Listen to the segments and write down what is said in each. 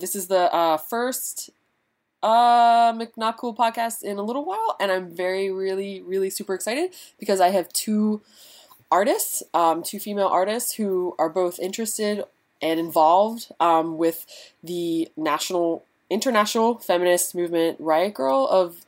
This is the uh, first uh Cool podcast in a little while, and I'm very, really, really super excited because I have two artists, um, two female artists who are both interested and involved um, with the national, international feminist movement Riot Grrrl of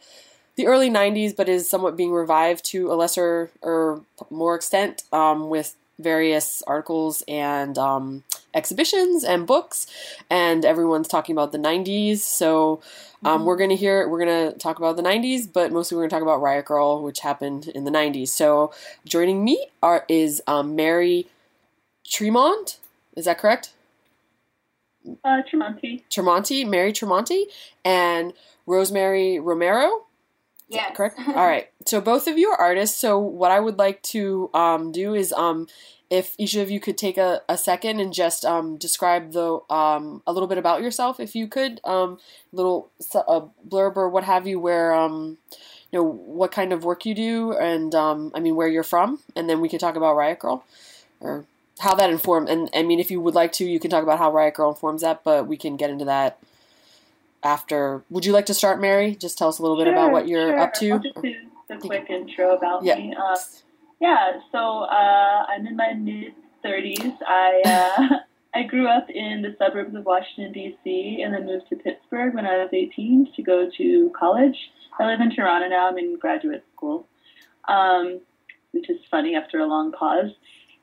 the early 90s, but is somewhat being revived to a lesser or more extent um, with various articles and um, exhibitions and books, and everyone's talking about the 90s. So um, mm-hmm. we're going to hear, we're going to talk about the 90s, but mostly we're going to talk about Riot Grrrl, which happened in the 90s. So joining me are is um, Mary Tremont. Is that correct? Uh, Tremonti. Tremonti, Mary Tremonti, and Rosemary Romero. Yeah. Correct? All right. So both of you are artists. So what I would like to um, do is um, if each of you could take a, a second and just um, describe the um, a little bit about yourself, if you could, um, little a blurb or what have you, where um, you know what kind of work you do, and um, I mean where you're from, and then we could talk about Riot Grrrl, or how that informed. And I mean, if you would like to, you can talk about how Riot Grrrl informs that, but we can get into that after. Would you like to start, Mary? Just tell us a little bit sure, about what you're sure. up to. I'll just do a quick intro about yeah. me. Uh, yeah, so uh, I'm in my mid 30s. I uh, I grew up in the suburbs of Washington D.C. and then moved to Pittsburgh when I was 18 to go to college. I live in Toronto now. I'm in graduate school, um, which is funny after a long pause.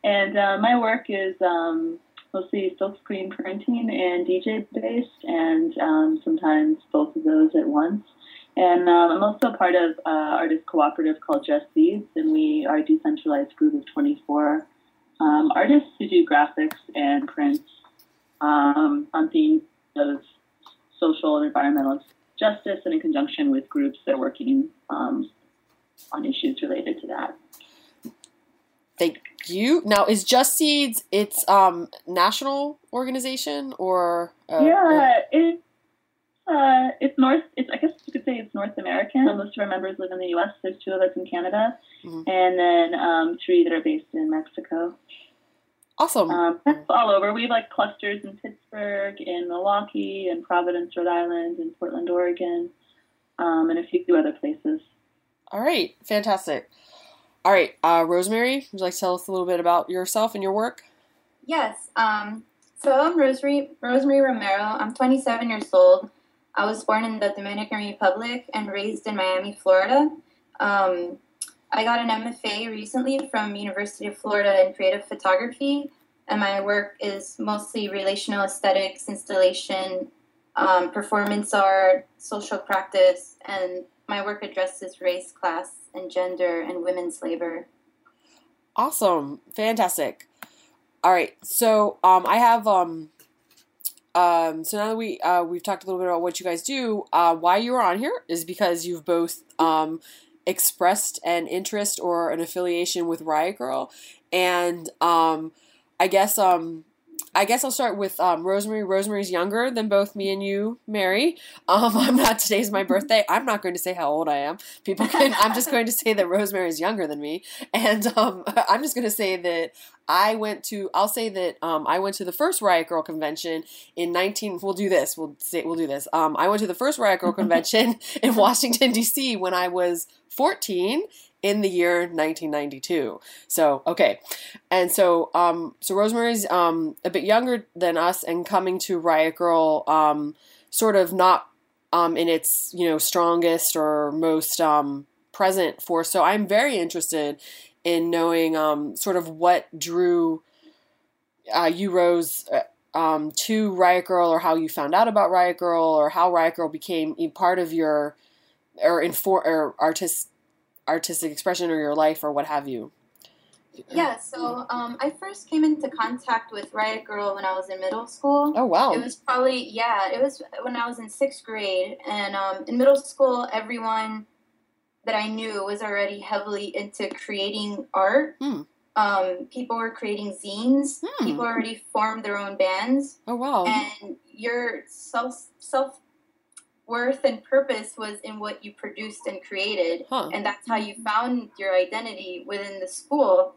And uh, my work is um, mostly silk screen printing and DJ based, and um, sometimes both of those at once. And um, I'm also part of uh, artist cooperative called Justseeds, and we are a decentralized group of 24 um, artists who do graphics and prints um, on themes of social and environmental justice, and in conjunction with groups that are working um, on issues related to that. Thank you. Now, is Justseeds its um national organization or? Uh, yeah, it's uh, it's North. It's I guess you could say it's North American. Most of our members live in the U.S. There's two of us in Canada, mm-hmm. and then um, three that are based in Mexico. Awesome. Um, all over. We have like clusters in Pittsburgh, in Milwaukee, in Providence, Rhode Island, in Portland, Oregon, um, and a few other places. All right, fantastic. All right, uh, Rosemary, would you like to tell us a little bit about yourself and your work? Yes. Um, so I'm Rosemary, Rosemary Romero. I'm 27 years old. I was born in the Dominican Republic and raised in Miami, Florida. Um, I got an MFA recently from University of Florida in creative photography, and my work is mostly relational aesthetics, installation, um, performance art, social practice, and my work addresses race, class, and gender and women's labor. Awesome, fantastic. All right, so um, I have um, um, so now that we uh, we've talked a little bit about what you guys do, uh, why you are on here is because you've both um, expressed an interest or an affiliation with Riot Grrrl, and um, I guess um, I guess I'll start with um, Rosemary. Rosemary's younger than both me and you, Mary. Um, I'm not. Today's my birthday. I'm not going to say how old I am. People can. I'm just going to say that Rosemary is younger than me, and um, I'm just going to say that I went to. I'll say that um, I went to the first Riot Grrrl convention in 19. We'll do this. We'll say we'll do this. Um, I went to the first Riot Grrrl convention in Washington D.C. when I was 14 in the year 1992. So okay, and so um, so Rosemary's um, a bit younger than us and coming to Riot Grrrl um, sort of not um, in its you know strongest or most um, present force. So I'm very interested in knowing um, sort of what drew uh, you Rose. Uh, um, to Riot Grrrl or how you found out about Riot Grrrl or how Riot Grrrl became a part of your or inform or artist artistic expression or your life or what have you? Yeah, so um, I first came into contact with Riot Grrrl when I was in middle school. Oh wow! It was probably yeah, it was when I was in sixth grade, and um, in middle school, everyone that I knew was already heavily into creating art. Hmm. Um, people were creating zines. Hmm. People already formed their own bands. Oh wow! And your self self worth and purpose was in what you produced and created. Huh. And that's how you found your identity within the school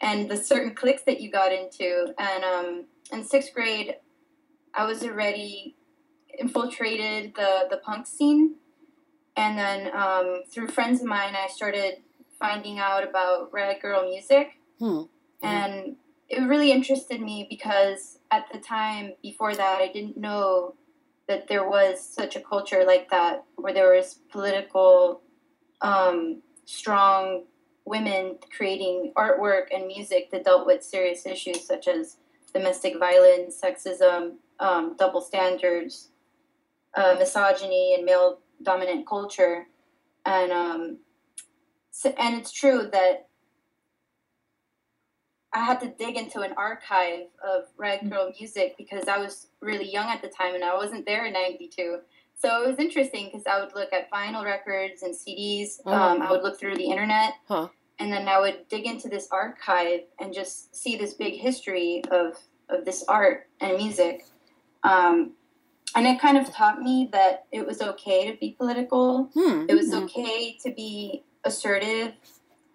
and the certain cliques that you got into. And um, in sixth grade, I was already infiltrated the the punk scene, and then um, through friends of mine, I started finding out about riot grrrl music, Hmm. and it really interested me because at the time before that, I didn't know that there was such a culture like that where there was political, um, strong women creating artwork and music that dealt with serious issues such as domestic violence, sexism, um, double standards, uh, misogyny, and male dominant culture. And um, so, and it's true that I had to dig into an archive of riot grrrl music because I was really young at the time and I wasn't there in '92. So it was interesting because I would look at vinyl records and CDs. Um, I would look through the internet, Huh. and then I would dig into this archive and just see this big history of of this art and music. Um, and it kind of taught me that it was okay to be political. Hmm. It was Hmm. okay to be assertive,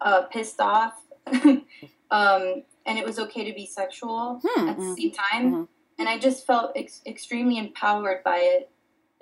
uh, pissed off, um, and it was okay to be sexual Hmm, at the mhm, same time. mhm. And I just felt ex- extremely empowered by it,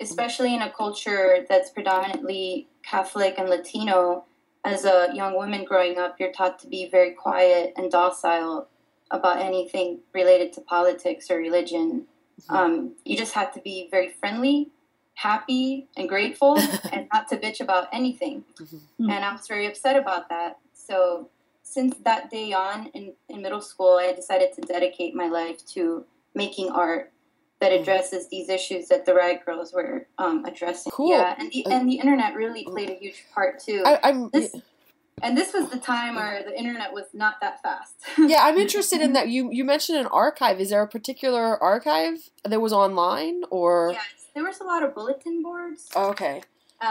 especially in a culture that's predominantly Catholic and Latino. As a young woman growing up, you're taught to be very quiet and docile about anything related to politics or religion. Mhm. Um, you just have to be very friendly, happy, and grateful, and not to bitch about anything. Mhm. And I was very upset about that. So since that day on in, in middle school, I decided to dedicate my life to making art that Mm. addresses these issues that the Riot Grrrls were um, addressing. Cool. Yeah, and the and the internet really played a huge part too. I, I'm This- and this was the time where the internet was not that fast. yeah, I'm interested in that. You you mentioned an archive. Is there a particular archive that was online or? yes, there was a lot of bulletin boards. Oh, okay.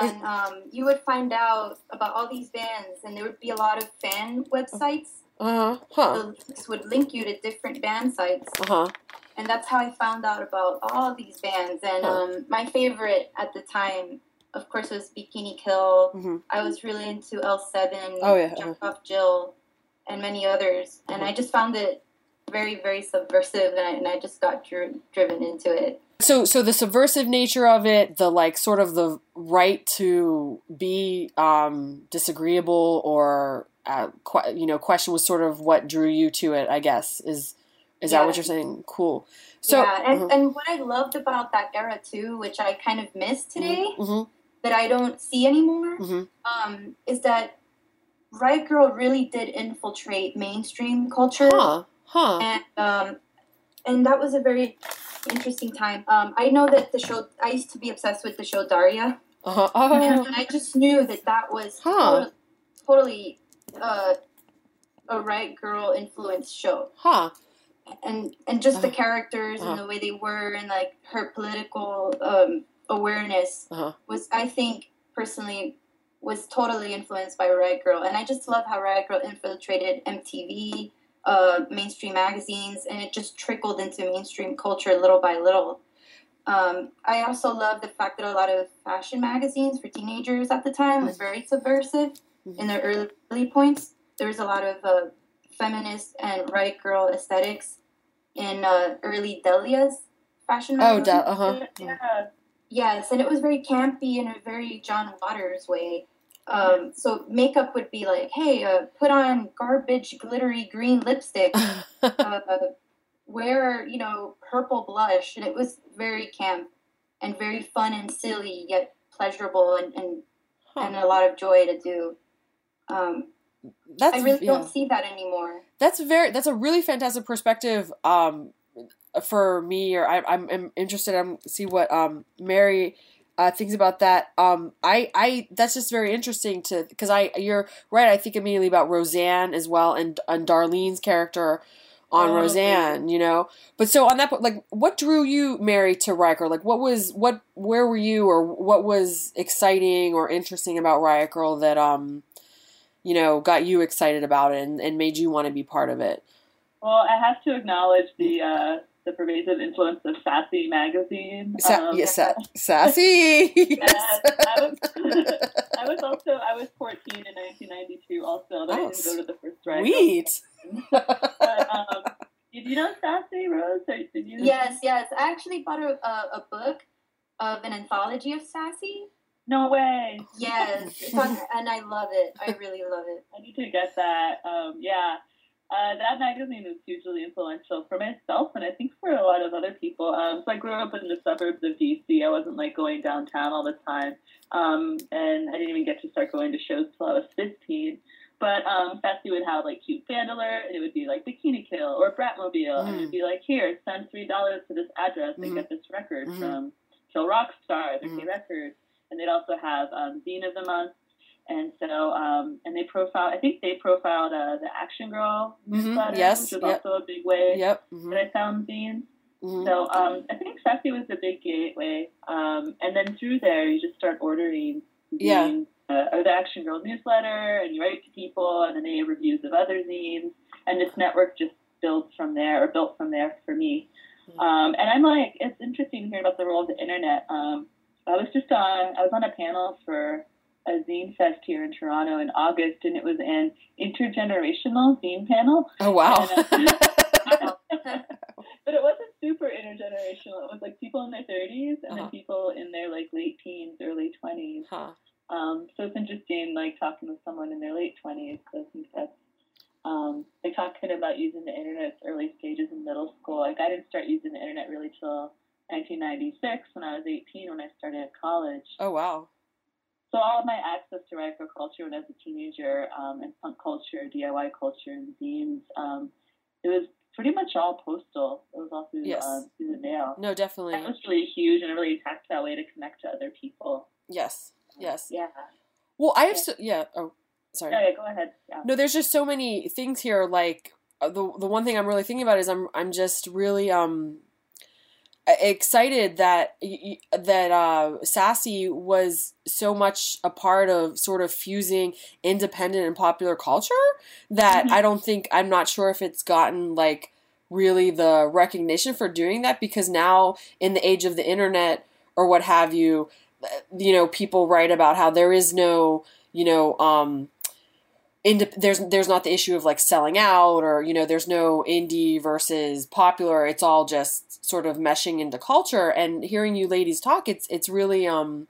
And um, you would find out about all these bands, and there would be a lot of fan websites. Uh huh. The links would link you to different band sites, Uh huh. and that's how I found out about all these bands. And Huh. um, my favorite at the time, of course, was Bikini Kill. hmm I was really into L7, Oh, yeah, Jack Off Jill, and many others. And Mhm. I just found it very, very subversive, and I, and I just got dri- driven into it. So so the subversive nature of it, the like sort of the right to be um, disagreeable or uh, que- you know question was sort of what drew you to it. I guess is is that what you're saying? Cool. So yeah, and, mhm, and what I loved about that era too, which I kind of miss today, mhm, that I don't see anymore, mhm. um, is that Riot Grrrl really did infiltrate mainstream culture, huh huh and um, and that was a very interesting time. Um, I know that the show. I used to be obsessed with the show Daria, uh-huh. and oh I just knew that that was Huh. totally, totally uh, a Riot Grrrl influenced show. huh and and just the Uh-huh. characters Uh-huh. and the way they were and like her political um, awareness uh-huh. was I think personally was totally influenced by Riot Grrrl and I just love how Riot Grrrl infiltrated MTV uh, mainstream magazines and it just trickled into mainstream culture little by little um, I also love the fact that a lot of fashion magazines for teenagers at the time was very subversive in their early points. There was a lot of uh, feminist and riot grrrl aesthetics in uh, early Delia's fashion Oh, magazine. uh-huh. Yeah. Yes, and it was very campy in a very John Waters way. Um, so makeup would be like, hey, uh, put on garbage glittery green lipstick, uh, wear you know purple blush, and it was very camp and very fun and silly yet pleasurable and and, and a lot of joy to do. Um, That's I really yeah. don't see that anymore. That's very. That's a really fantastic perspective. Um, for me, or I, I'm, I'm interested. I'm see what um Mary uh, thinks about that. Um, I, I that's just very interesting to because I you're right. I think immediately about Roseanne as well, and and Darlene's character on Oh, Roseanne. You know, but so on that, po- like, what drew you, Mary, to Riker? Like, what was what? Where were you, or what was exciting or interesting about Riot Grrrl that um, you know, got you excited about it and, and made you want to be part of it? Well, I have to acknowledge the uh, the pervasive influence of Sassy magazine. Sa- Um, yes, sa- sassy. and I was, I was also I was 14 in 1992 also, but I Oh, didn't go to the first ride. Sweet. But, um, did you know Sassy Rose? Or did you? Yes, yes. I actually bought a, a, a book of an anthology of Sassy. No way. Yes, and I love it. I really love it. I need to get that. Um, yeah. Uh, that magazine was hugely influential for myself and I think for a lot of other people. Um, so I grew up in the suburbs of DC. I wasn't like going downtown all the time. Um, and I didn't even get to start going to shows till I was 15. But um, Sassy would have like Cute Band Alert, and it would be like Bikini Kill or Bratmobile, and Mm. it'd be like, here, send three dollars to this address and Mhm. get this record Mhm. from Kill Rock Stars, their Mhm. K Records, and they'd also have um, Zine of the Month, and so um, and they profiled, I think they profiled uh, the Action Girl newsletter, Yes, which was yep. also a big way Yep. that hmm I found zines. hmm So um, I think Sassy was a big gateway, um, and then through there you just start ordering Yeah. uh, or the Action Girl newsletter, and you write to people, and then they have reviews of other zines, and this network just builds from there, or built from there for me. Mhm. Um, and I'm like, it's interesting to hear about the role of the internet. Um, I was just on, I was on a panel for a zine fest here in Toronto in August, and it was an intergenerational zine panel. Oh wow. but it wasn't super intergenerational. It was like people in their 30s and Uh-huh. then people in their like late teens, early 20s. huh. Um, so it's interesting, like talking with someone in their late 20s. So I think that's um, like talking about using the internet's early stages in middle school. Like I didn't start using the internet really till 1996 when I was 18 when I started college. Oh wow. So all of my access to retro culture when I was a teenager um, and punk culture, DIY culture, and zines, um, it was pretty much all postal. It was all through, Yes. um, through the mail. No, definitely. That was really huge and a really tactile way to connect to other people. Yes. Yes. Yeah. Well, I have so yeah. Oh, sorry. Yeah, yeah go ahead. Yeah. No, there's just so many things here. Like uh, the the one thing I'm really thinking about is I'm I'm just really um excited that that uh, Sassy was so much a part of sort of fusing independent and popular culture that Mhm. I don't think I'm not sure if it's gotten like really the recognition for doing that because now in the age of the internet or what have you uh, you know people write about how there is no you know um indep- there's there's not the issue of like selling out or you know there's no indie versus popular. It's all just sort of meshing into culture. And hearing you ladies talk it's it's really um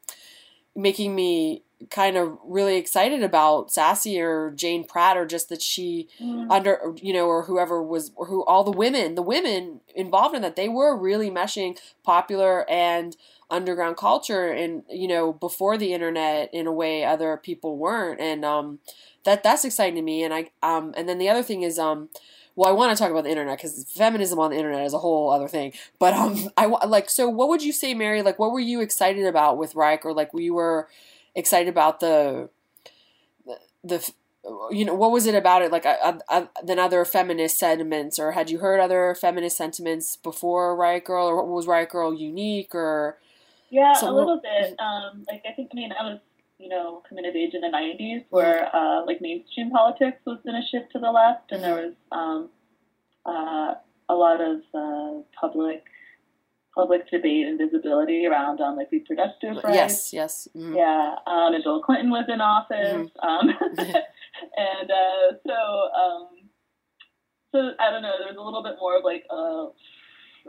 making me kind of really excited about Sassy or Jane Pratt or just that she Mm. under you know or whoever was or who all the women the women involved in that they were really meshing popular and underground culture and you know before the internet in a way other people weren't. And um that that's exciting to me and I um and then the other thing is um well, I want to talk about the internet because feminism on the internet is a whole other thing. But um, I like so. What would you say, Mary? Like, what were you excited about with Reich, or like we were excited about the the, you know what was it about it like uh, uh, than other feminist sentiments, or had you heard other feminist sentiments before Riot Grrrl, or was Riot Grrrl unique, or Yeah, a little bit. Um, like I think, I mean, I was, you know, coming of age in the '90s, where uh, like mainstream politics was going to shift to the left, and there was um, uh, a lot of uh, public public debate and visibility around um, like reproductive rights. yes, yes, mhm. Yeah, um, and Bill Clinton was in office, um, and uh, so um, so I don't know. There was a little bit more of like a,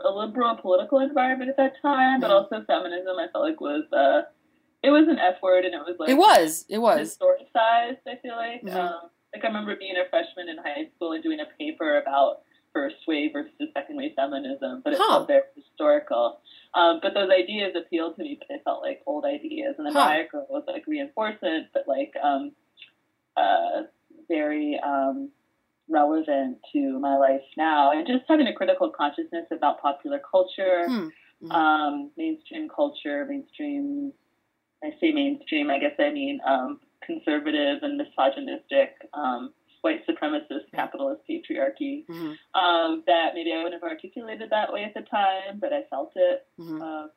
a liberal political environment at that time, but Mhm. also feminism. I felt like was uh, it was an F word, and it was like it was, it was, historicized. I feel like Mhm. um, like I remember being a freshman in high school and doing a paper about first wave versus second wave feminism, but it Huh. felt very historical. Um, but those ideas appealed to me, but they felt like old ideas. And then Huh. Girl was like reinforcement, but like um, uh, very um, relevant to my life now. And just having a critical consciousness about popular culture, Hmm. Mhm. um, mainstream culture, mainstream. I say mainstream. I guess I mean um, conservative and misogynistic, um, white supremacist, capitalist patriarchy. Mhm. Um, that maybe I wouldn't have articulated that way at the time, but I felt it Mhm. uh,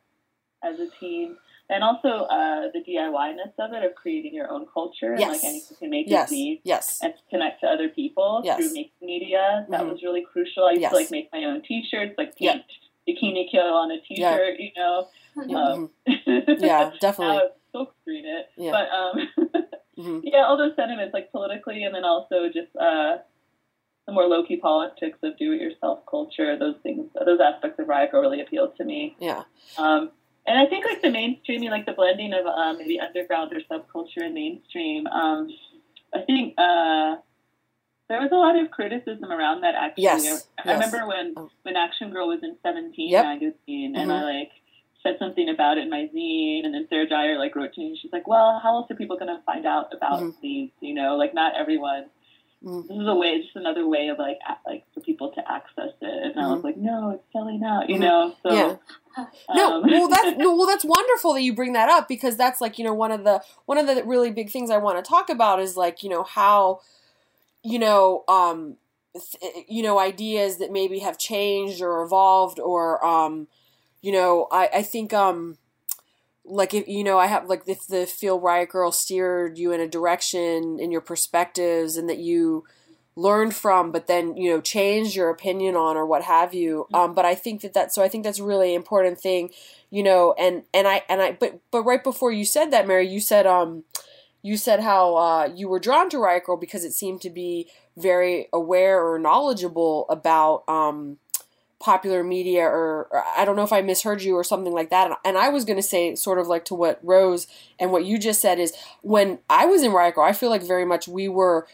as a teen. And also uh, the DIY-ness of it, of creating your own culture, and like anything can make yes, it be yes, and connect to other people Yes. through making media. That Mhm. was really crucial. I used Yes. to like make my own T-shirts, like Yeah. paint bikini kill on a T-shirt, you know. Um, Mhm. yeah, definitely, Silk screen it, Yeah. but um, Mhm. yeah, all those sentiments, like politically, and then also just uh, the more low-key politics of do-it-yourself culture. Those things, those aspects of Riot Grrrl really appealed to me. yeah. Um, and I think like the mainstreaming, like the blending of um, maybe underground or subculture and mainstream. Um, I think uh, there was a lot of criticism around that. Actually, Yes, I, I yes. remember when Oh. when Action Girl was in Seventeen Yep. magazine, and Mhm. I like said something about it in my zine, and then Sarah Dyer like wrote to me. She's like, "Well, how else are people going to find out about Mhm. these? You know, like not everyone." Mhm. This is a way, just another way of like, a- like for people to access it. And I was like, no, it's selling out, you Mhm. know. So, Yeah. No, um, well that's no, well that's wonderful that you bring that up because that's like you know one of the one of the really big things I want to talk about is like you know how you know um th- you know ideas that maybe have changed or evolved or um you know I I think um like if you know I have like if the Feel Riot Grrrl steered you in a direction in your perspectives and that you learned from but then you know changed your opinion on or what have you um but i think that that so i think that's a really important thing you know and and i and i but but right before you said that mary you said um you said how uh you were drawn to riot grrrl because it seemed to be very aware or knowledgeable about um popular media or, or i don't know if i misheard you or something like that and, and i was going to say sort of like to what rose and what you just said is when i was in riot i feel like very much we were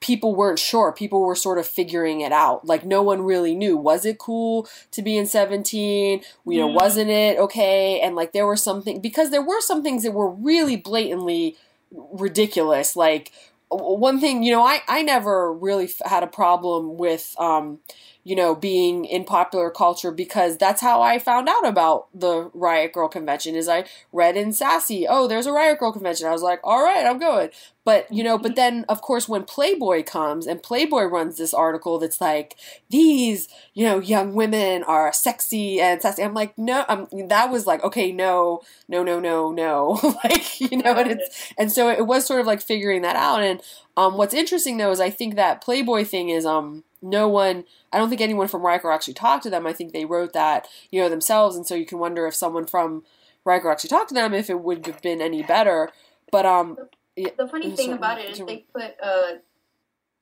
people weren't sure. People were sort of figuring it out. Like no one really knew. Was it cool to be in 17? You know, Mm. wasn't it okay? And like there were something because there were some things that were really blatantly ridiculous. Like one thing, you know, I I never really f- had a problem with um you know, being in popular culture because that's how I found out about the Riot Grrrl convention is I read in Sassy, oh, there's a Riot Grrrl convention. I was like, all right, I'm going. But, you know, but then of course when Playboy comes and Playboy runs this article that's like, these, you know, young women are sexy and sassy. I'm like, no, um, that was like, okay, no, no, no, no, no. like, you know, and it's, and so it was sort of like figuring that out. And, um, what's interesting though is I think that Playboy thing is, um, no one, I don't think anyone from Riker actually talked to them. I think they wrote that, you know, themselves. And so you can wonder if someone from Riker actually talked to them, if it would have been any better. But, um, The funny I'm thing sorry, about it is they put uh,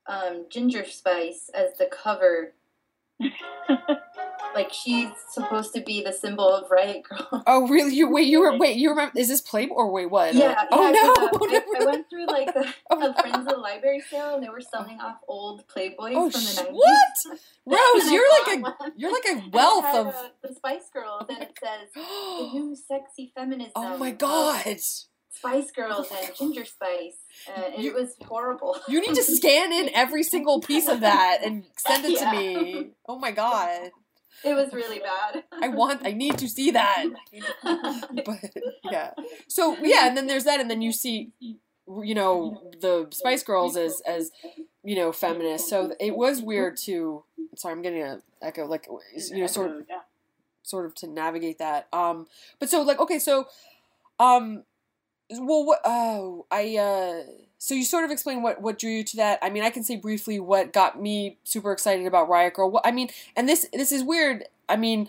um, Ginger Spice as the cover. Like she's supposed to be the symbol of Riot Grrrl. oh, really? You, wait, you were, wait, you remember, is this Playboy or wait, what? Yeah, yeah. oh, no. uh, I, I went through like the, Oh, a friends of the library sale, and they were selling off old Playboys Oh, from the nineties. what? Rose, you're like a, one. you're like a wealth of, uh, the Spice Girls, and it says the new sexy feminism. oh my of god. Spice Girls and Ginger Spice, uh, and You- it was horrible. You need to scan in every single piece of that and send it to me. Oh my god. It was really bad. I want I need to see that. But yeah. So yeah, and then there's that and then you see you know the Spice Girls as as you know feminists. So it was weird to sorry, I'm getting a echo like you know sort of sort of to navigate that. Um, but so like okay, so um, well, what? Oh, I uh, so you sort of explain what what drew you to that. I mean, I can say briefly what got me super excited about Riot Grrrl. What I mean, and this this is weird. I mean.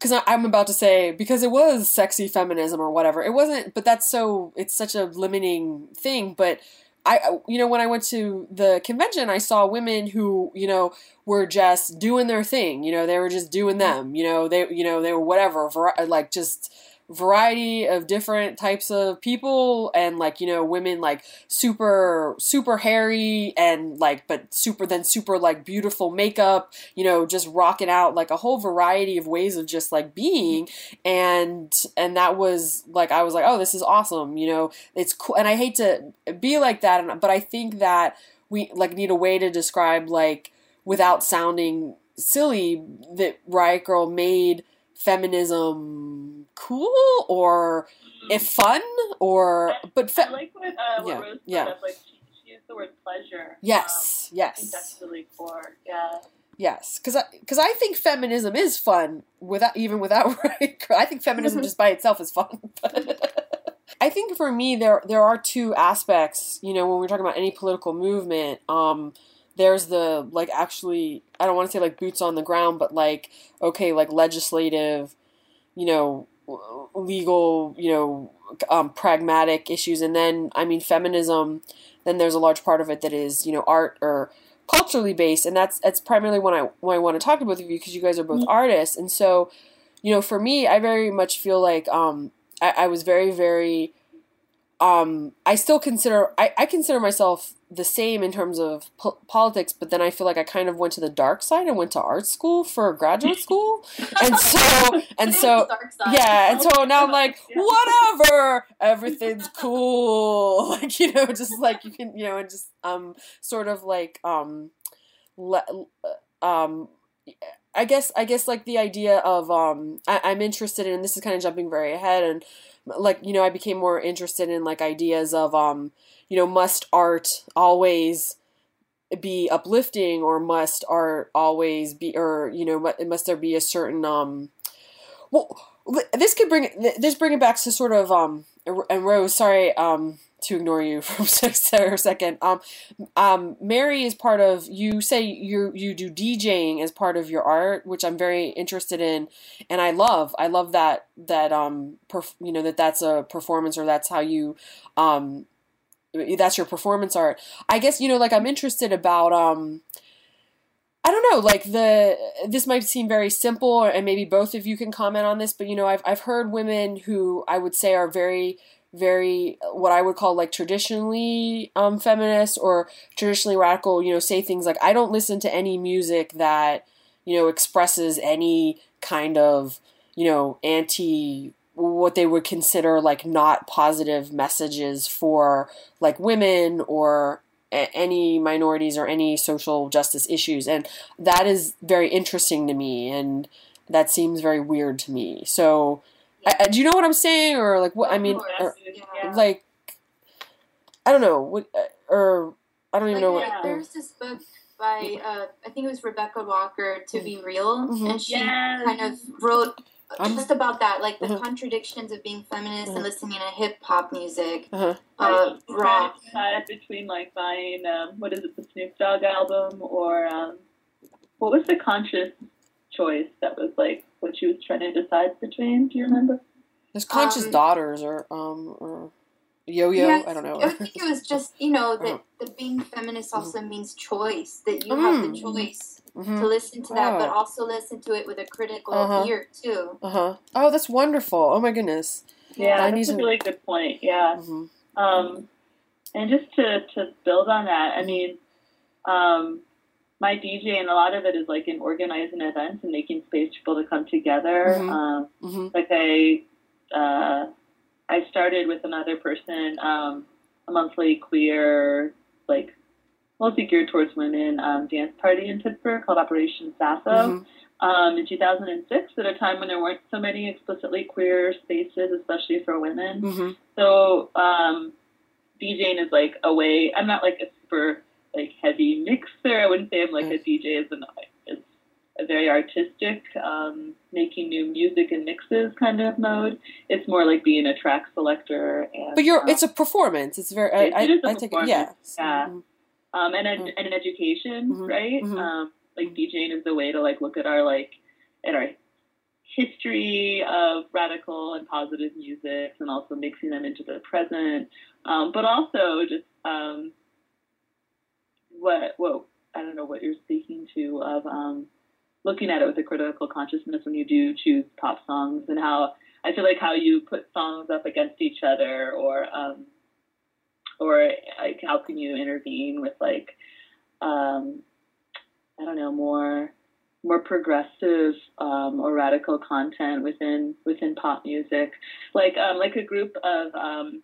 Because I'm about to say, because it was sexy feminism or whatever. It wasn't, but that's so, it's such a limiting thing. But I, you know, when I went to the convention, I saw women who, you know, were just doing their thing. You know, they were just doing them. You know, they, you know, they were whatever, like just variety of different types of people, and like you know, women like super, super hairy and like, but super then super like beautiful makeup. You know, just rocking out like a whole variety of ways of just like being, and and that was like I was like, oh, this is awesome. You know, it's cool, and I hate to be like that, but I think that we like need a way to describe like without sounding silly that Riot Grrrl made feminism cool or if fun or but fe- I like what, uh, what yeah, Rose yeah. up. Like she, she used the word pleasure. Um, yes I think that's really core. Yeah. yes because I, cause I think feminism is fun without even without Girl I think feminism just by itself is fun I think for me there there are two aspects you know when we're talking about any political movement um there's the like actually I don't want to say like boots on the ground but like okay like legislative you know legal you know um, pragmatic issues. And then I mean feminism then there's a large part of it that is you know art or culturally based. And that's that's primarily what I what I want to talk to both of you because you guys are both artists. And so you know, for me, I very much feel like um, I, I was very, very. Um, I still consider I, I consider myself the same in terms of po- politics, but then I feel like I kind of went to the dark side and went to art school for graduate school, and so and so yeah, and so now I'm like, Yeah. whatever, everything's cool, like you know, just like you can, you know, and just um, sort of like um, le- um, I guess I guess like the idea of um, I- I'm interested in this is kind of jumping very ahead, and like you know, I became more interested in like ideas of um, you know, must art always be uplifting or must art always be or you know must there be a certain um well this could bring this bring it back to sort of um and Rose sorry um to ignore you for a second. Um um Mary is part of you say you you do DJing as part of your art which I'm very interested in and I love I love that that um perf- you know that that's a performance or that's how you um that's your performance art. I guess you know like I'm interested about um I don't know like the this might seem very simple and maybe both of you can comment on this but you know I've I've heard women who I would say are very very what I would call like traditionally um feminist or traditionally radical you know say things like I don't listen to any music that you know expresses any kind of you know anti what they would consider like not positive messages for like women or a- any minorities or any social justice issues and that is very interesting to me and that seems very weird to me so I, I- do you know what i'm saying or like what i mean or, Yeah. like i don't know what uh, or i don't even Like, know there- what there's this book by uh, I think it was Rebecca Walker, To Be Real, Mhm. and she Yes. kind of wrote I'm- just about that, like the Mhm. contradictions of being feminist Mhm. and listening to hip hop music, uh-huh. uh, I rock. decided between like buying um, what is it, the Snoop Dogg album, or um, what was the conscious choice that was like what she was trying to decide between? Do you remember? there's conscious Um, daughters or um or yo-yo Yeah, i don't know I think it was just you know that, that being feminist also means choice. That you have the Mm. Choice to listen to that, but also listen to it with a critical Uh-huh. ear too. uh-huh oh that's wonderful oh my goodness Yeah, I that's need a really good point. Yeah. hmm Um, and just to, to build on that, I mean, um, my DJ and a lot of it is like in organizing events and making space for people to come together. Mhm. Um, hmm like I, uh, I started with another person um, a monthly queer, like mostly geared towards women um, dance party in Pittsburgh called Operation Sasso Mhm. um, in 2006 at a time when there weren't so many explicitly queer spaces, especially for women. hmm So um, DJing is like a way. I'm not like a super like heavy mixer. I wouldn't say I'm like a DJ is an a very artistic, um, making new music and mixes kind of mode. It's more like being a track selector. And, But you're um, it's a performance. It's very I, It- it is a I, I think it, yeah. yeah. Mhm. Um, and, ed- Mm. and an education, Mhm, right? mhm. Um, like DJing is a way to like look at our like at our history of radical and positive music, and also mixing them into the present, um, but also just um, what what I don't know what you're speaking to of um, looking at it with a critical consciousness when you do choose pop songs and how I feel like how you put songs up against each other or um, or like how can you intervene with like um, I don't know more more progressive um, or radical content within within pop music? Like um, like a group of um,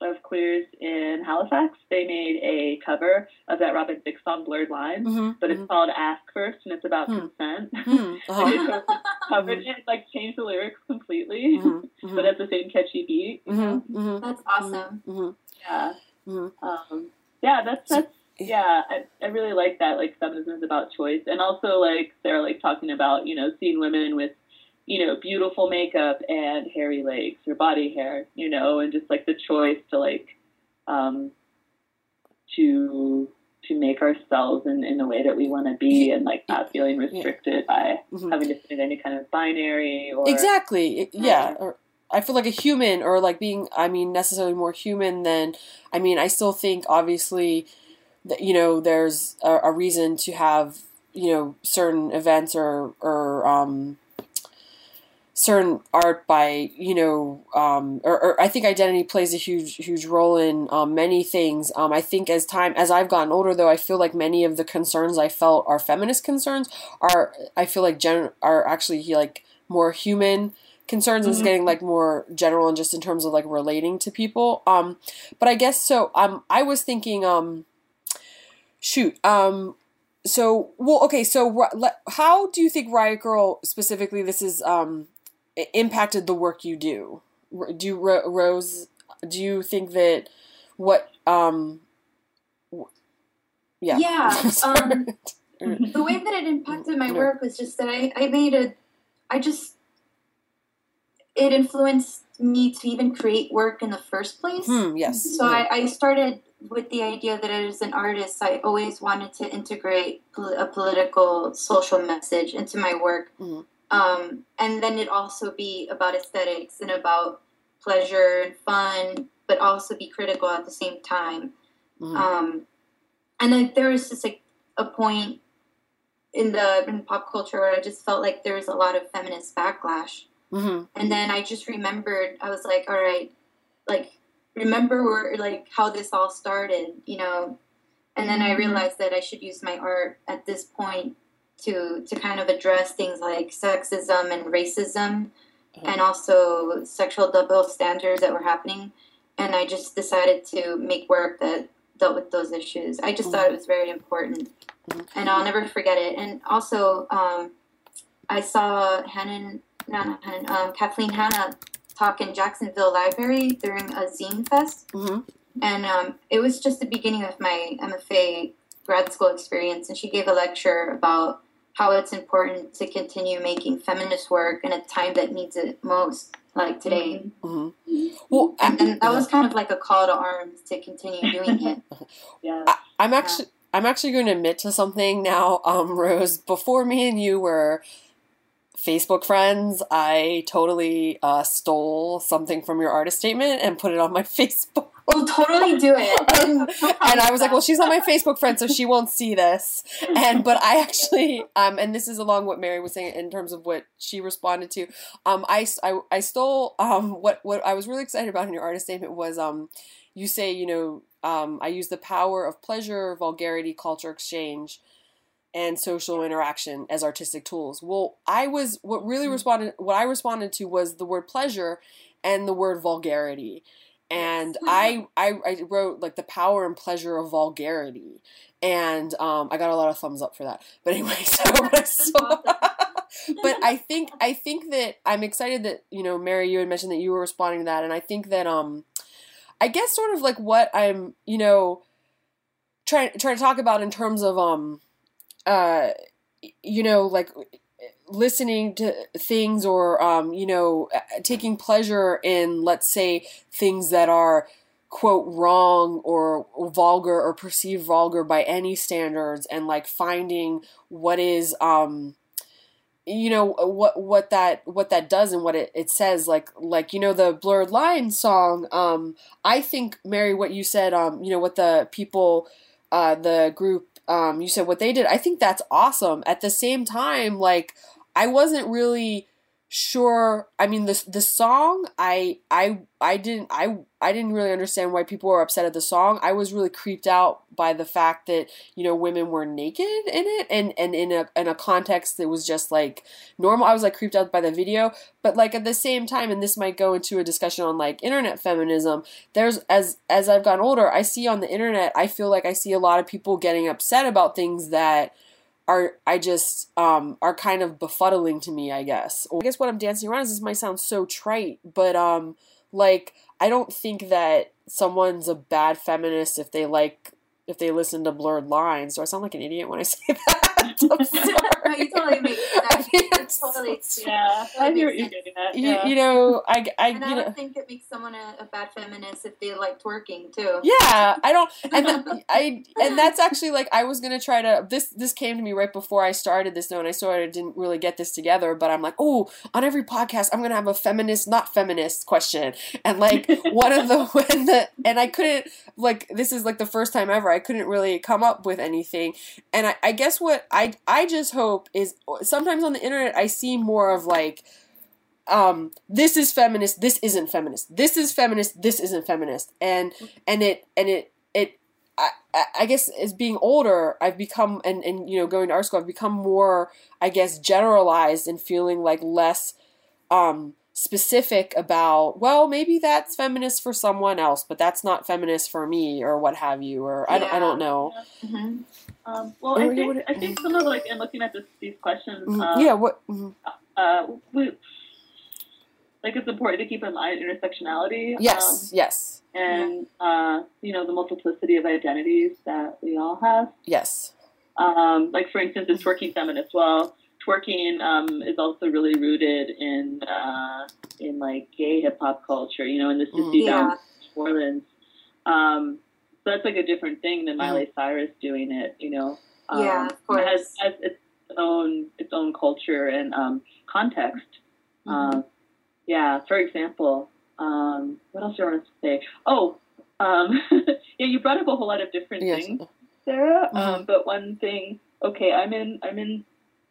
of queers in Halifax they made a cover of that Robin Thicke song Blurred Lines Mhm, but it's mhm, called Ask First and it's about Hmm. consent They co- covered it like changed the lyrics completely mhm, but mhm, it's the same catchy beat you know? mhm, mhm, That's awesome. yeah um, yeah, that's that's yeah. I, I really like that. Like feminism is about choice, and also like they're like talking about you know seeing women with you know beautiful makeup and hairy legs or body hair, you know, and just like the choice to like um, to to make ourselves in, in the way that we want to be and like not feeling restricted by mhm. having to fit in any kind of binary or Exactly. Yeah. Or I feel like a human, or like being. I mean, necessarily more human than. I mean, I still think obviously that you know there's a, a reason to have you know certain events or or um certain art by you know um, or, or, I think identity plays a huge huge role in um, many things. Um, I think as time as I've gotten older though I feel like many of the concerns I felt are feminist concerns are I feel like gen- are actually like more human concerns is Mhm. getting like more general and just in terms of like relating to people. Um, but I guess so. Um, I was thinking um, shoot um so well okay so how do you think riot grrrl specifically this is um impacted the work you do do you rose do you think that what um yeah Yeah, um, the way that it impacted my Yeah. work was just that I, I made a I just it influenced me to even create work in the first place. hmm yes So I, I started with the idea that as an artist, I always wanted to integrate pol- a political, social message into my work. Mhm. Um, and then it also be about aesthetics and about pleasure and fun, but also be critical at the same time. Mhm. Um, and then there was just like a point in the in pop culture where I just felt like there was a lot of feminist backlash. Mhm. And then I just remembered, I was like, all right, like, remember where, like, how this all started, you know? And then I Mhm. realized that I should use my art at this point to, to kind of address things like sexism and racism and also sexual double standards that were happening. And I just decided to make work that dealt with those issues. I just thought it was very important. Mhm. And I'll never forget it. And also, um, I saw Hannon, not Hannon, um, Kathleen Hanna talk in Jacksonville Library during a zine fest. Mhm. And um, it was just the beginning of my MFA grad school experience. And she gave a lecture about how it's important to continue making feminist work in a time that needs it most, like today. Mhm. well And, and that was kind of like a call to arms to continue doing it. Yeah. I, I'm actually I'm actually going to admit to something now, um, Rose. Before me and you were Facebook friends, I totally uh, stole something from your artist statement and put it on my Facebook. We'll totally do it. and, and I was like, well, she's not my Facebook friend, so she won't see this. And but I actually, um, and this is along what Mary was saying in terms of what she responded to. Um, I, I, I stole um what what I was really excited about in your artist statement was um, you say you know um I use the power of pleasure, vulgarity, culture exchange. And social interaction as artistic tools. Well, I was what really responded. What I responded to was the word pleasure and the word vulgarity and I, I I wrote like the power and pleasure of vulgarity, and um, I got a lot of thumbs up for that. But anyway, so, so but I think I think that I'm excited that you know Mary, you had mentioned that you were responding to that, and I think that um, I guess sort of like what I'm you know trying trying to talk about in terms of um, uh, you know like listening to things or um, you know taking pleasure in let's say things that are quote wrong or vulgar or perceived vulgar by any standards and like finding what is um you know what what that what that does and what it, it says. Like like you know the blurred line song um i think mary what you said um you know what the people uh the group um you said what they did i think that's awesome. At the same time like i wasn't really sure i mean the the song i i i didn't i i didn't really understand why people were upset at the song. I was really creeped out by the fact that you know women were naked in it and and in a in a context that was just like normal. I was like creeped out by the video. But like at the same time and this might go into a discussion on like internet feminism there's as as i've gotten older i see on the internet i feel like i see a lot of people getting upset about things that are I just um are kind of befuddling to me, I guess. I guess what I'm dancing around is this might sound so trite, but um like I don't think that someone's a bad feminist if they like if they listen to blurred lines. Do I sound like an idiot when I say that? I'm sorry. no, you totally make I mean, That's totally Yeah, I hear you're getting at. you, Yeah. you know, I, I And I you know, don't think it makes someone a, a bad feminist if they like twerking too. Yeah, I don't, and that, I, and that's actually like I was gonna try to. This this came to me right before I started this, though, and I sort of didn't really get this together. But I'm like, oh, on every podcast, I'm gonna have a feminist, not feminist question, and like one of the when the and I couldn't like this is like the first time ever I couldn't really come up with anything, and I, I guess what I I just hope is sometimes on the internet I see more of like um, this is feminist, this isn't feminist, this is feminist, this isn't feminist, and and it and it it I, I guess as being older, I've become and and you know going to art school, I've become more I guess generalized and feeling like less um, specific about well maybe that's feminist for someone else, but that's not feminist for me or what have you or I don't I don't know. hmm Um, well, I think I think some of like in looking at this, these questions, Mhm. um, yeah. What? mhm. uh, we, like it's important to keep in mind intersectionality. Yes. yes. um, and uh, you know the multiplicity of identities that we all have. Yes. Um, like for instance, the working feminist. Well, twerking um, is also really rooted in uh, in like gay hip hop culture. You know, in the Mhm. city Yeah. New Orleans. Um, so that's like a different thing than Miley Cyrus doing it. You know. Um, Yeah, of It course. has, has its own its own culture and um, context. Mm-hmm. Um, yeah. For example, um, what else do I want to say? Oh, um, yeah. You brought up a whole lot of different Yes. things, Sarah. Mhm. Um, but one thing. Okay, I'm in. I'm in.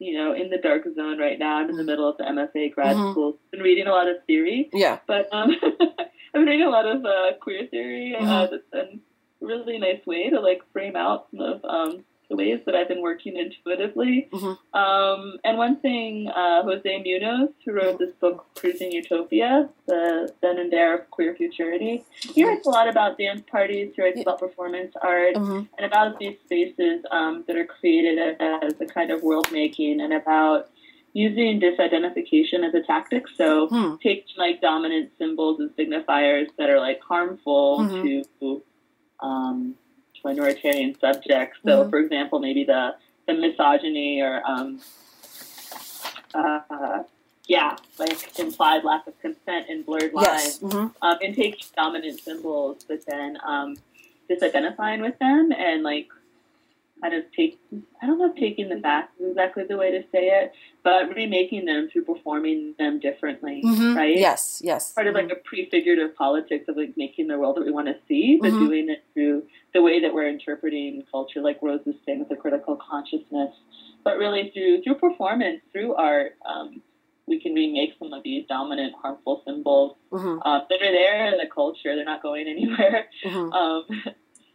You know, in the dark zone right now. I'm in the middle of the MFA grad Mhm. school. Been reading a lot of theory, Yeah. but um, I've been reading a lot of uh, queer theory. Uh, Mhm. that's been a really nice way to like frame out some of um, ways that I've been working intuitively. Mhm. Um, and one thing, uh, Jose Munoz, who wrote this book, Cruising Utopia, the then and there of queer futurity, he writes a lot about dance parties. He writes about performance art Mhm. and about these spaces um, that are created as a kind of world making and about using disidentification as a tactic. So Hmm. taking like dominant symbols and signifiers that are like harmful Mhm. to um, minoritarian subjects. So, Mhm. for example, maybe the the misogyny or um, uh, yeah, like implied lack of consent in blurred lines Yes. hmm um, and taking dominant symbols, but then um, disidentifying with them and like kind of take I don't know if taking them back is exactly the way to say it, but remaking them through performing them differently, hmm right? Yes. Yes. Part of like a prefigurative politics of like making the world that we want to see, but Mhm. doing it through the way that we're interpreting culture, like Rose was saying with the critical consciousness, but really through through performance, through art. Um, we can remake some of these dominant, harmful symbols hmm uh, that are there in the culture. They're not going anywhere. hmm Um,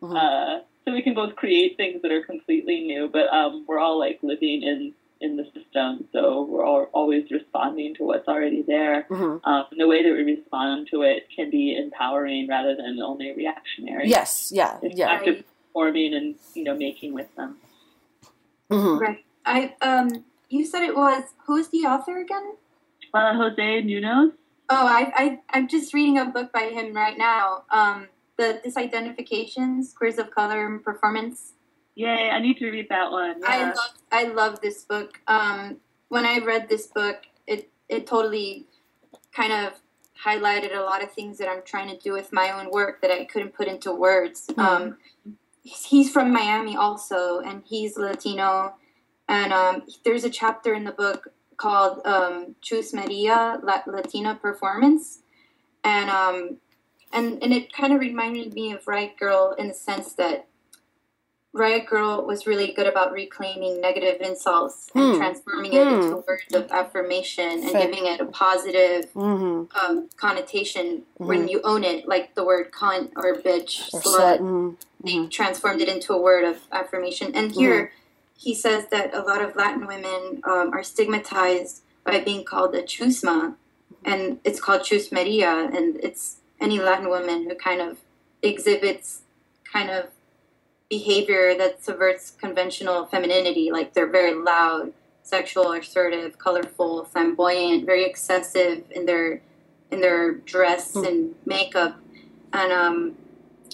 Mhm. uh, so we can both create things that are completely new, but um, we're all like living in in the system, so we're all always responding to what's already there. hmm Um, and the way that we respond to it can be empowering rather than only reactionary. Yes. Yeah. it's Yeah. active forming and you know making with them. hmm Right. I um. You said it was who's the author again? Uh, Jose Munoz. Oh, I I I'm just reading a book by him right now. Um, the Disidentifications, Queers of Color and Performance. Yay! I need to read that one. I love I love this book. Um, when I read this book, it it totally kind of highlighted a lot of things that I'm trying to do with my own work that I couldn't put into words. Um, he's- he's from Miami also, and he's Latino. And um, there's a chapter in the book called um, Chusmeria La- Latina Performance, and um, and and it kind of reminded me of Riot Grrrl in the sense that Riot Grrrl was really good about reclaiming negative insults and Hmm. transforming it Hmm. into words of affirmation and Fair. giving it a positive hmm um, connotation when you own it, like the word cunt or bitch, Or slut. mhm. They transformed it into a word of affirmation. And here he says that a lot of Latin women um, are stigmatized by being called a chusma, and it's called chusmeria, and it's any Latin woman who kind of exhibits kind of behavior that subverts conventional femininity, like they're very loud, sexual, assertive, colorful, flamboyant, very excessive in their in their dress Hmm. and makeup, and um,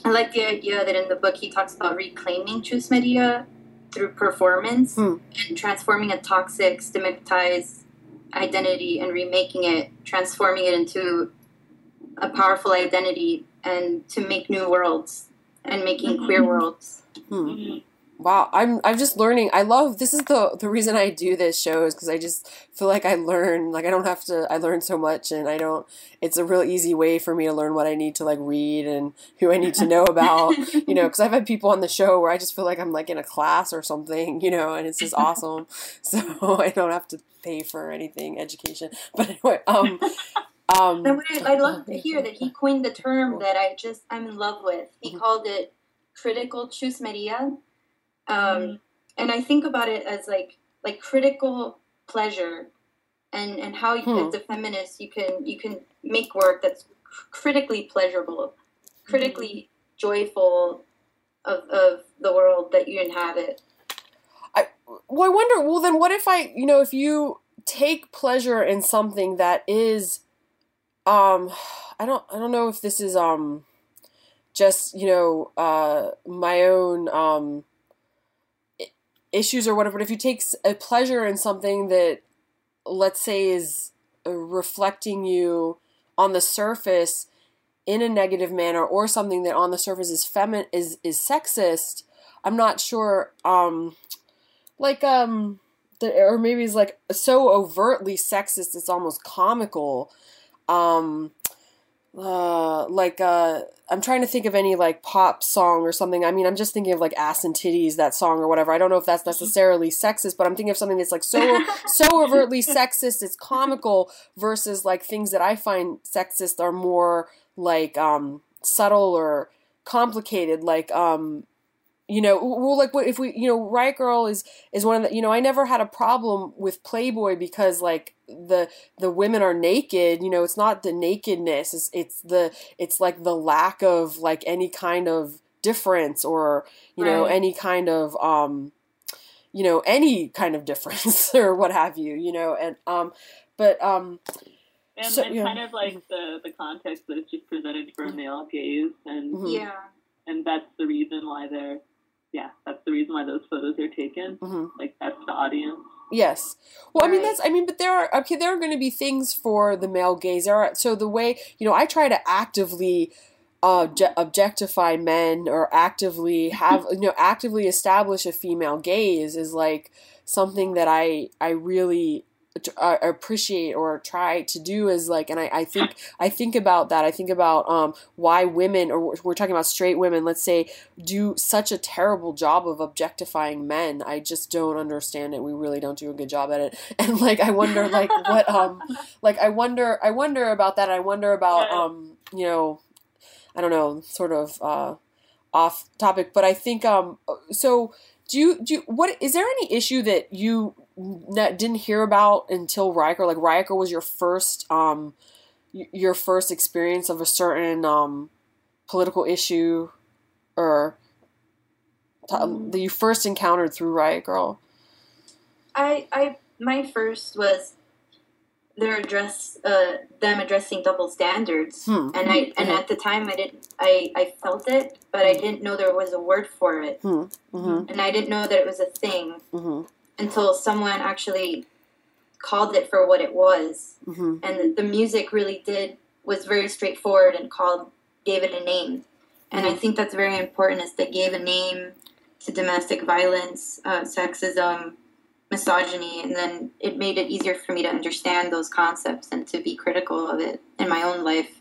I like the idea that in the book he talks about reclaiming Chusmeria through performance Hmm. and transforming a toxic, stigmatized identity and remaking it, transforming it into a powerful identity and to make new worlds and making Mhm. queer worlds. Hmm. Mhm. Wow, I'm I'm just learning. I love this is the the reason I do this show is because I just feel like I learn like I don't have to I learn so much and I don't it's a real easy way for me to learn what I need to like read and who I need to know about you know because I've had people on the show where I just feel like I'm like in a class or something you know and it's just awesome so I don't have to pay for anything education but anyway um um I, I love to hear that he coined the term that I just I'm in love with. He Mhm. called it critical chusmeria, um, Mhm. and I think about it as like like critical pleasure, and and how you, Hmm. as a feminist you can you can make work that's critically pleasurable, critically joyful of of the world that you inhabit. I, well, I wonder. Well, then, what if I, you know, if you take pleasure in something that is, um, I don't, I don't know if this is, um, just you know, uh, my own um issues or whatever. But if you take a pleasure in something that, let's say, is uh, reflecting you on the surface in a negative manner, or something that on the surface is femin is is sexist. I'm not sure. Um, like um or maybe it's like so overtly sexist it's almost comical um uh like uh i'm trying to think of any like pop song or something. I mean i'm just thinking of like ass and titties that song or whatever. I don't know if that's necessarily sexist but i'm thinking of something that's like so so overtly sexist it's comical versus like things that i find sexist are more like um subtle or complicated. Like um you know well like what if we you know riot grrrl is is one of the you know i never had a problem with playboy because like the the women are naked you know it's not the nakedness it's, it's the it's like the lack of like any kind of difference or you know any kind of um you know any kind of difference or what have you you know and um but um And, So- and yeah. kind of like the, the context that it's just presented for male gaze, and Mhm. Yeah. and that's the reason why they're, yeah, that's the reason why those photos are taken. mhm. Like that's the audience. Yes. Well, I mean that's I mean, but there are okay. There are going to be things for the male gaze. There are so the way you know I try to actively uh, objectify men or actively have you know actively establish a female gaze is like something that I I really uh, appreciate or try to do is like and I, I think I think about that. I think about um why women or we're- talking about straight women let's say do such a terrible job of objectifying men. I just don't understand it. We really don't do a good job at it. And like I wonder like what um like I wonder I wonder about that. I wonder about um you know I don't know sort of uh off topic. But I think um so do you do you, what is there any issue that you didn't hear about until Riot Grrrl like Riot Grrrl was your first um your first experience of a certain um political issue or t- Mm. that you first encountered through Riot Grrrl I, I, my first was their address, uh, them addressing double standards, Hmm. and I, and at the time I didn't, I, I felt it, but I didn't know there was a word for it, hmm. Hmm and I didn't know that it was a thing. Hmm until someone actually called it for what it was, hmm and the, the music really did was very straightforward and called gave it a name, and I think that's very important. Is they gave a name to domestic violence, uh, sexism, misogyny, and then it made it easier for me to understand those concepts and to be critical of it in my own life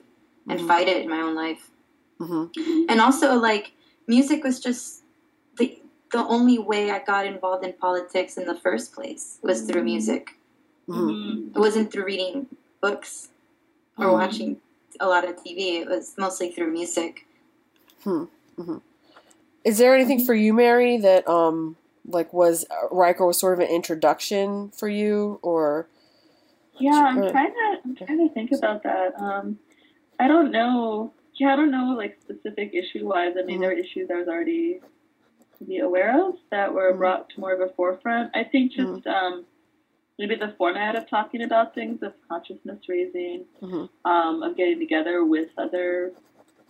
and Mhm. fight it in my own life. hmm And also, like music was just the the only way I got involved in politics in the first place was through music. hmm Mhm. It wasn't through reading books or Mhm. watching a lot of TV. It was mostly through music. Is there anything for you, Mary, that um like was Riot Grrrl was sort of an introduction for you, or Yeah, I'm trying to I'm trying to think about that. Um, I don't know. Yeah, I don't know like specific issue wise. I mean, Mhm. there are issues I was already to be aware of that were Mhm. brought to more of a forefront. I think just um, maybe the format of talking about things, of consciousness raising, Mhm. um, of getting together with other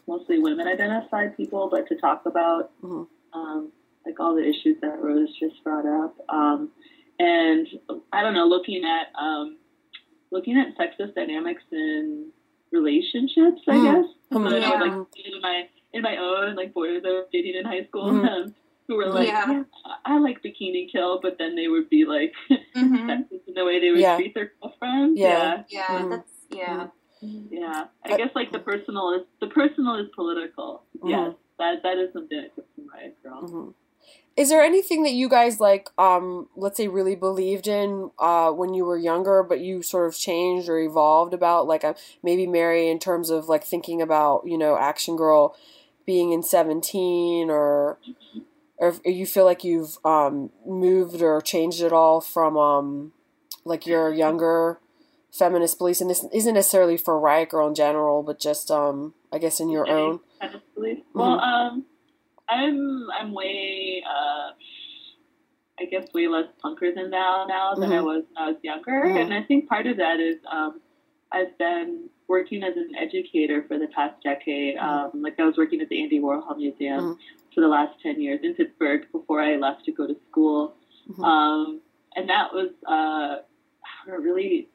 mostly women identified people, but to talk about Mhm. um, like all the issues that Rose just brought up. Um, and I don't know, looking at um, looking at sexist dynamics in relationships, I Mm. guess. Hmm. So I know, Yeah. like in my in my own like boys I was dating in high school. Mhm. Um, who were like, Yeah. yeah, I like Bikini Kill, but then they would be like hmm sexist in the way they would Yeah. treat their girlfriends. Yeah. Yeah, Mhm. that's yeah. Yeah, Uh, I guess like the personal is the personal is political. Mhm. Yes, that that is something I took from Riot Grrrl. hmm Is there anything that you guys like, um, let's say, really believed in uh, when you were younger, but you sort of changed or evolved about, like uh, maybe Mary in terms of like thinking about, you know, Action Girl being in Seventeen, or or if you feel like you've um, moved or changed at all from um, like your younger feminist beliefs, and this isn't necessarily for Riot Grrrl in general, but just um, I guess in your own. Honestly, well, um, I'm I'm way uh, I guess way less punker than now now than I Mhm. was when I was younger, Mhm. and I think part of that is um, I've been working as an educator for the past decade. Mm-hmm. Um, like I was working at the Andy Warhol Museum for the last ten years in Pittsburgh before I left to go to school. Mhm. Um, and that was uh, really,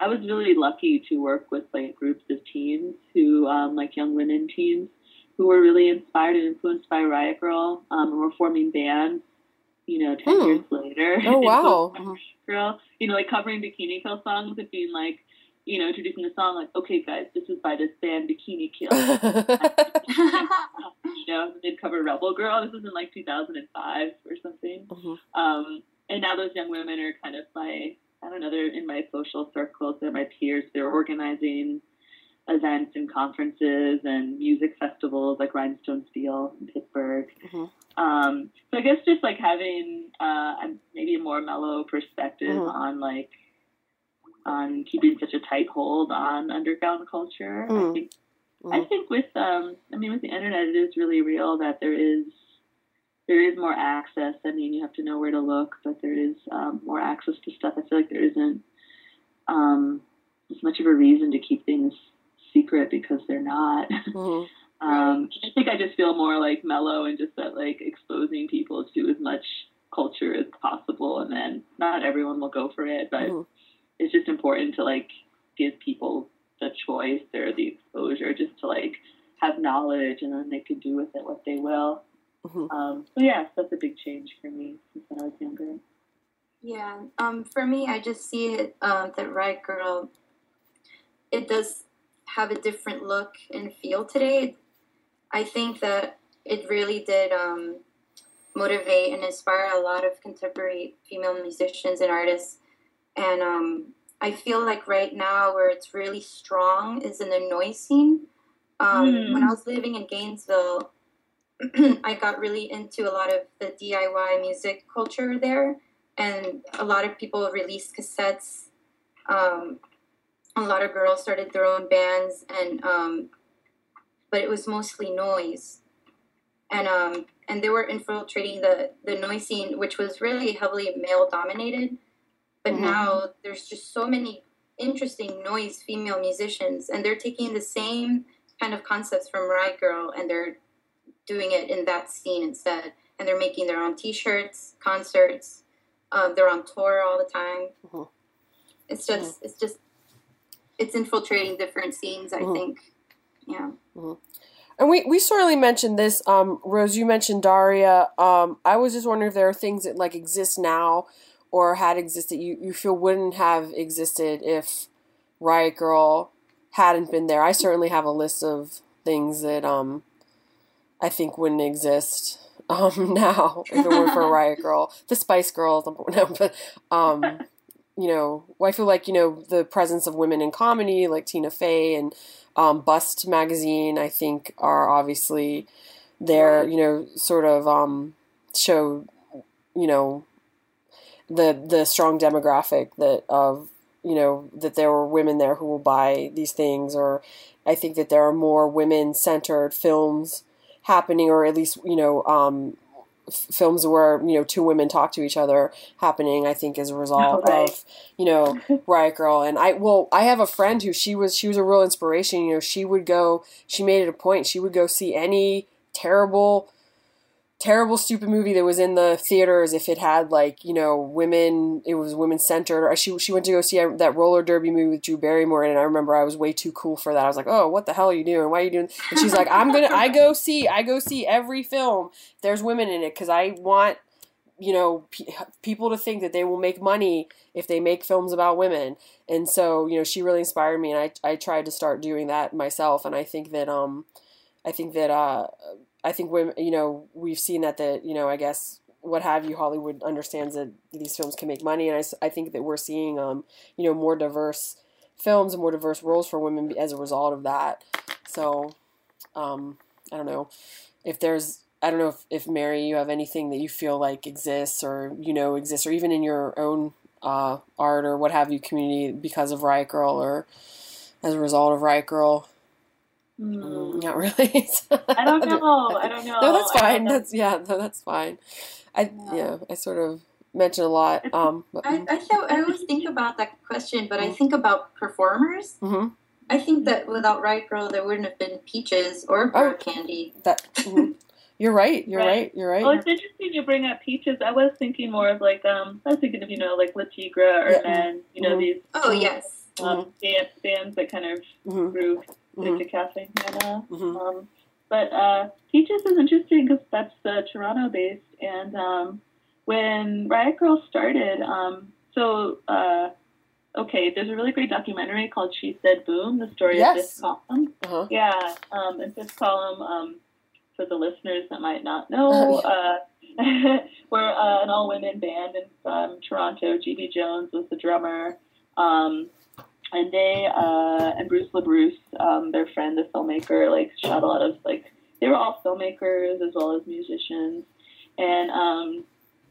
I was really lucky to work with like groups of teens who, um, like young women teens, who were really inspired and influenced by Riot Grrrl, um, and were forming bands. You know, ten Hmm. years later. Oh wow! Girl, you know, like covering Bikini Kill songs and being like, you know, introducing the song like, okay, guys, this is by this band Bikini Kill. you know, they'd cover Rebel Girl. This was in like 2005 or something. Mhm. Um, and now those young women are kind of my, I don't know, they're in my social circles. They're my peers. They're organizing events and conferences and music festivals like Rhinestone Steel in Pittsburgh. Mhm. Um, so I guess just like having uh, maybe a more mellow perspective Mhm. on like on keeping such a tight hold on underground culture. I Mm. think I Mhm. think with um, I mean, with the internet, it is really real that there is there is more access. I mean, you have to know where to look, but there is um, more access to stuff. I feel like there isn't um, as much of a reason to keep things secret because they're not. Mhm. um, I think I just feel more like mellow and just that like exposing people to as much culture as possible, and then not everyone will go for it, but Mhm. It's just important to like give people the choice or the exposure just to like have knowledge and then they can do with it what they will. Mhm. Um, so yeah, that's a big change for me since when I was younger. Yeah. Um, for me, I just see it um, that Riot Grrrl. It does have a different look and feel today. I think that it really did um, motivate and inspire a lot of contemporary female musicians and artists. And um, I feel like right now, where it's really strong is in the noise scene. Um, Hmm. When I was living in Gainesville, I got really into a lot of the DIY music culture there and a lot of people released cassettes. Um, a lot of girls started their own bands, and um, but it was mostly noise, and um, and they were infiltrating the the noise scene, which was really heavily male dominated. But Mhm. now there's just so many interesting noise female musicians, and they're taking the same kind of concepts from Riot Grrrl, and they're doing it in that scene instead. And they're making their own T-shirts, concerts. Um, they're on tour all the time. Mhm. It's just, it's just, it's infiltrating different scenes. I Mhm. think. Yeah. And we, we sorely mentioned this. Um, Rose, you mentioned Daria. Um, I was just wondering if there are things that like exist now or had existed you, you feel wouldn't have existed if Riot Grrrl hadn't been there. I certainly have a list of things that um I think wouldn't exist um now if it weren't for Riot Grrrl. The Spice Girls, no, but um you know, I feel like, you know, the presence of women in comedy like Tina Fey and um, Bust magazine, I think, are obviously there, you know, sort of um, show, you know, the the strong demographic that of you know that there were women there who will buy these things, or I think that there are more women centered films happening, or at least you know um, f- films where you know two women talk to each other happening. I think as a result Right. of you know Riot Grrrl, and I well, I have a friend who she was she was a real inspiration. You know, she would go. She made it a point. She would go see any terrible, terrible stupid movie that was in the theaters if it had like you know women it was women centered or she she went to go see that roller derby movie with Drew Barrymore and I remember I was way too cool for that. I was like oh what the hell are you doing? Why are you doing and she's like I'm gonna I go see I go see every film. There's women in it because I want you know pe- people to think that they will make money if they make films about women. And so you know she really inspired me and I I tried to start doing that myself and I think that um I think that uh I think women, you know, we've seen that that you know, I guess what have you, Hollywood understands that these films can make money, and I, I think that we're seeing, um, you know, more diverse films and more diverse roles for women as a result of that. So, um, I don't know if there's, I don't know if, if Mary, you have anything that you feel like exists or you know exists, or even in your own uh, art or what have you community because of Riot Grrrl or as a result of Riot Grrrl. Mm, not really. I don't know. I don't know. No, that's fine. That's yeah. No, that's fine. I yeah. yeah I sort of mention a lot. Um, but, I I, th- I always think about that question, but I think about performers. Mm-hmm. I think that without Riot Grrrl, there wouldn't have been Peaches or oh, Candy. That. Mm-hmm. You're right. You're right. right. You're right. Well, it's interesting you bring up Peaches. I was thinking more of like um, I was thinking of you know like Le Tigre or yeah. Men. You know mm-hmm. these. Oh yes. Um, mm-hmm. bands that kind of mm-hmm. grew mm-hmm. to Kathleen Hanna. Mm-hmm. Um, but uh, Peaches is interesting because that's uh, Toronto based, and um, when Riot Grrrl started, um, so uh, okay, there's a really great documentary called She Said Boom, the story yes. of Fifth Column. Uh-huh. Yeah, um, and Fifth Column, um, for the listeners that might not know, uh, we're uh, an all women band in um, Toronto. GB Jones was the drummer. Um, and they uh, and Bruce LaBruce, um, their friend, the filmmaker, like shot a lot of like they were all filmmakers as well as musicians, and um,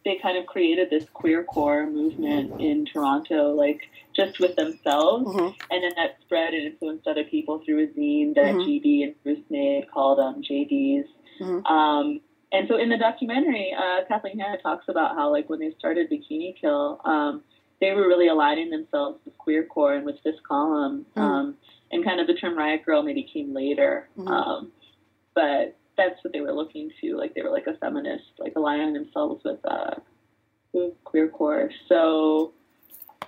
they kind of created this queercore movement in Toronto, like just with themselves, mm-hmm. and then that spread and influenced other people through a zine that mm-hmm. GB and Bruce made called um, JD's. Mm-hmm. Um, and so in the documentary, uh, Kathleen Hanna talks about how like when they started Bikini Kill, um, they were really aligning themselves with queercore and with Fifth Column. Mm. Um, and kind of the term riot grrrl maybe came later. Mm. Um, but that's what they were looking to. Like they were like a feminist, like aligning themselves with uh, with queercore. So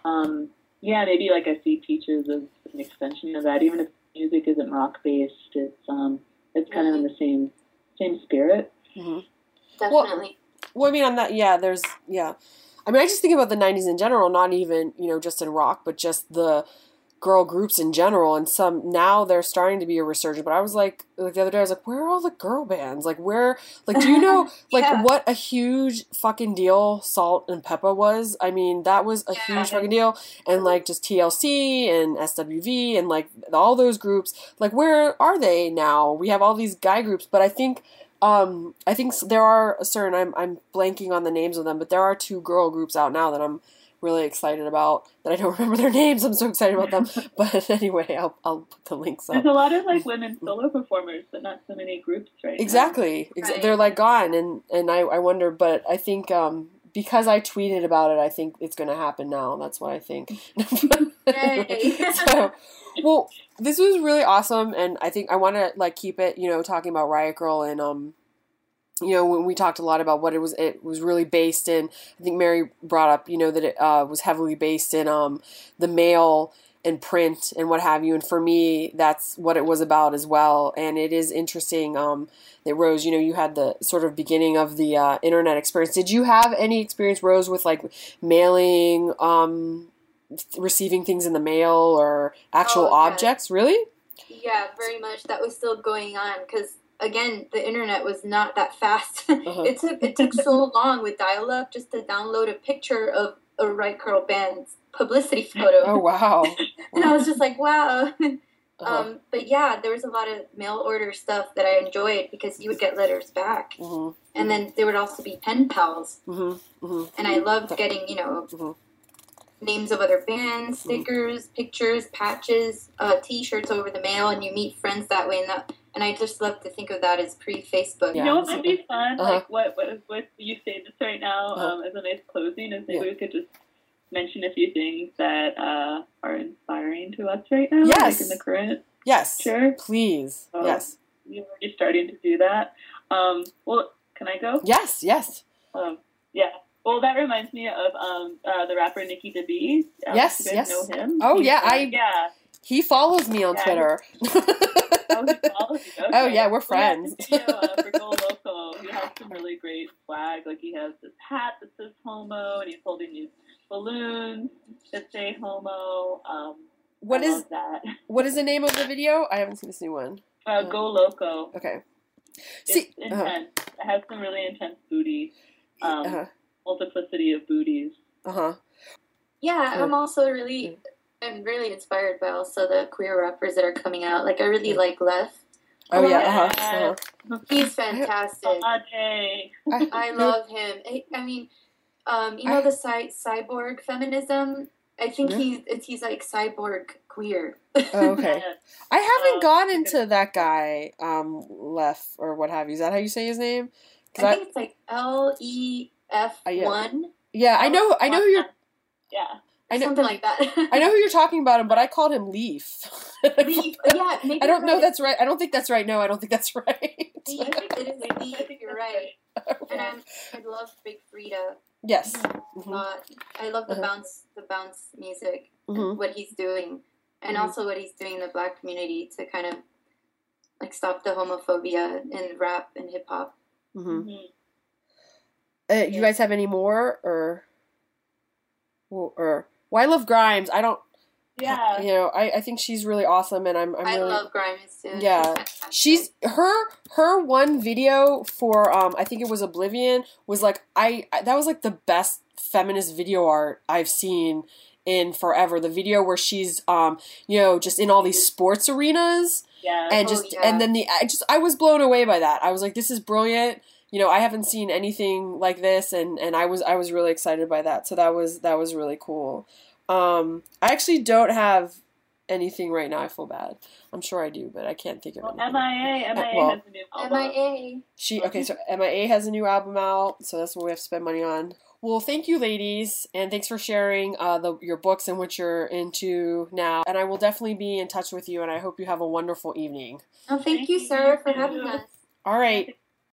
um, yeah, maybe like I see Peaches as an extension of that. Even if music isn't rock based, it's um, it's kind of in the same same spirit. Mm-hmm. Definitely. Well, well, I mean, on that, yeah, there's yeah. I mean, I just think about the 90s in general, not even, you know, just in rock, but just the girl groups in general. And some, now they're starting to be a resurgence. But I was like, like the other day, I was like, where are all the girl bands? Like, where, like, do you know, like, yeah. what a huge fucking deal Salt-N-Pepa was? I mean, that was a yeah. huge fucking deal. And, like, just TLC and SWV and, like, all those groups, like, where are they now? We have all these guy groups, but I think um, I think there are a certain I'm I'm blanking on the names of them, but there are two girl groups out now that I'm really excited about. That I don't remember their names. I'm so excited about them. but anyway, I'll I'll put the links up. There's a lot of like women solo performers, but not so many groups right exactly. now. Exactly. They're like gone, and and I I wonder, but I think um because I tweeted about it, I think it's going to happen now. That's what I think. so, well, this was really awesome, and I think I want to like keep it, you know, talking about Riot Grrrl and um, you know, when we talked a lot about what it was, it was really based in. I think Mary brought up, you know, that it uh, was heavily based in um the mail and print and what have you. And for me, that's what it was about as well. And it is interesting um, that Rose, you know, you had the sort of beginning of the uh, internet experience. Did you have any experience, Rose, with like mailing, um, receiving things in the mail or actual oh, objects? Really? Yeah, very much. That was still going on because again, the internet was not that fast. Uh-huh. it took it took so long with dial up just to download a picture of a riot grrrl band's publicity photo. Oh wow! and I was just like, wow. Uh-huh. Um, but yeah, there was a lot of mail order stuff that I enjoyed because you would get letters back, mm-hmm. and then there would also be pen pals, mm-hmm. Mm-hmm. and I loved getting you know mm-hmm. Names of other bands, mm-hmm. stickers, pictures, patches, uh, T-shirts over the mail, and you meet friends that way, and that and I just love to think of that as pre-Facebook. Yeah. You know what might be fun? Uh-huh. Like what what what you say this right now uh-huh. um, as a nice closing is maybe yeah. we could just mention a few things that uh, are inspiring to us right now, yes. like in the current. Yes. Sure. Please. So yes. We're already starting to do that. Um, well, Can I go? Yes, yes. Um, yeah. Well, that reminds me of um, uh, the rapper Nicky Da B. Um, Yes, yes. know him. Oh, He's, yeah, uh, I- yeah. He follows me on Yeah. Twitter. Oh, he you. Okay. Oh, yeah, we're friends. this video, uh, for Go Loco, he has some really great swag. Like he has this hat that says homo, and he's holding these balloons that say homo. Um, what I is that? what is the name of the video? I haven't seen this new one. Uh, Go Loco. Okay. It's See, uh-huh. It has some really intense booty. Um, Uh-huh. Multiplicity of booties. Uh-huh. Yeah, Yeah. I'm also really, I'm really inspired by also the queer rappers that are coming out. Like I really like Left. Oh yeah, Yeah. uh-huh. uh-huh. He's fantastic. Ajay. I love him. I, I mean, um, you know I- the cy- cyborg feminism. I think Yeah. he's he's like cyborg queer. Oh, okay. Yes. I haven't Um, gone into that guy, um, Left or what have you. Is that how you say his name? 'Cause I I- think it's like L E F Uh, one, yeah, I know, I know who you're, Yeah. I know, something like that. I know who you're talking about him, but I called him Leaf. Leaf. Yeah, maybe I don't know right. that's right. I don't think that's right. No, I don't think that's right. Leaf. It is I Leaf. think You're right. And I'm, I love Big Freedia yes. a hmm lot. I love the Uh-huh. bounce, the bounce music, hmm and what he's doing, and Mhm. also what he's doing in the black community to kind of like stop the homophobia in rap and hip hop. hmm Uh, you guys have any more or or, well, I love Grimes. I don't. Yeah. You know, I, I think she's really awesome, and I'm I'm I really love Grimes too. Yeah. She's her her one video for um I think it was Oblivion was like I, I that was like the best feminist video art I've seen in forever. The video where she's um you know just in all these sports arenas Yeah. and Oh, just yeah. and then the I just I was blown away by that. I was like this is brilliant. You know, I haven't seen anything like this and and I was I was really excited by that. So that was that was really cool. Um I actually don't have anything right now. I feel bad. I'm sure I do, but I can't think of well, anything. MIA, MIA well- has a new album. MIA. She okay, so MIA has a new album out, so that's what we have to spend money on. Well, thank you, ladies, and thanks for sharing uh, the, your books and what you're into now. And I will definitely be in touch with you, and I hope you have a wonderful evening. Oh, thank Thank you, you, sir, for having us. All right,